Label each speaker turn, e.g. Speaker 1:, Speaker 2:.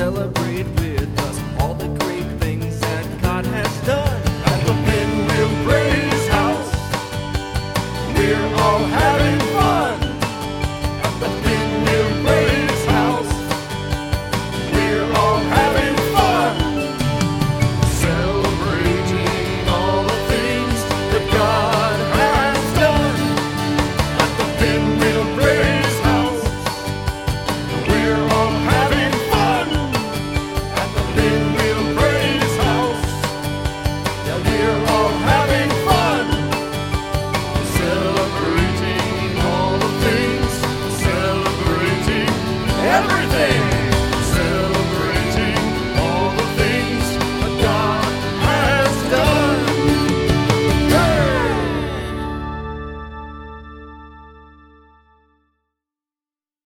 Speaker 1: celebrate with us. All the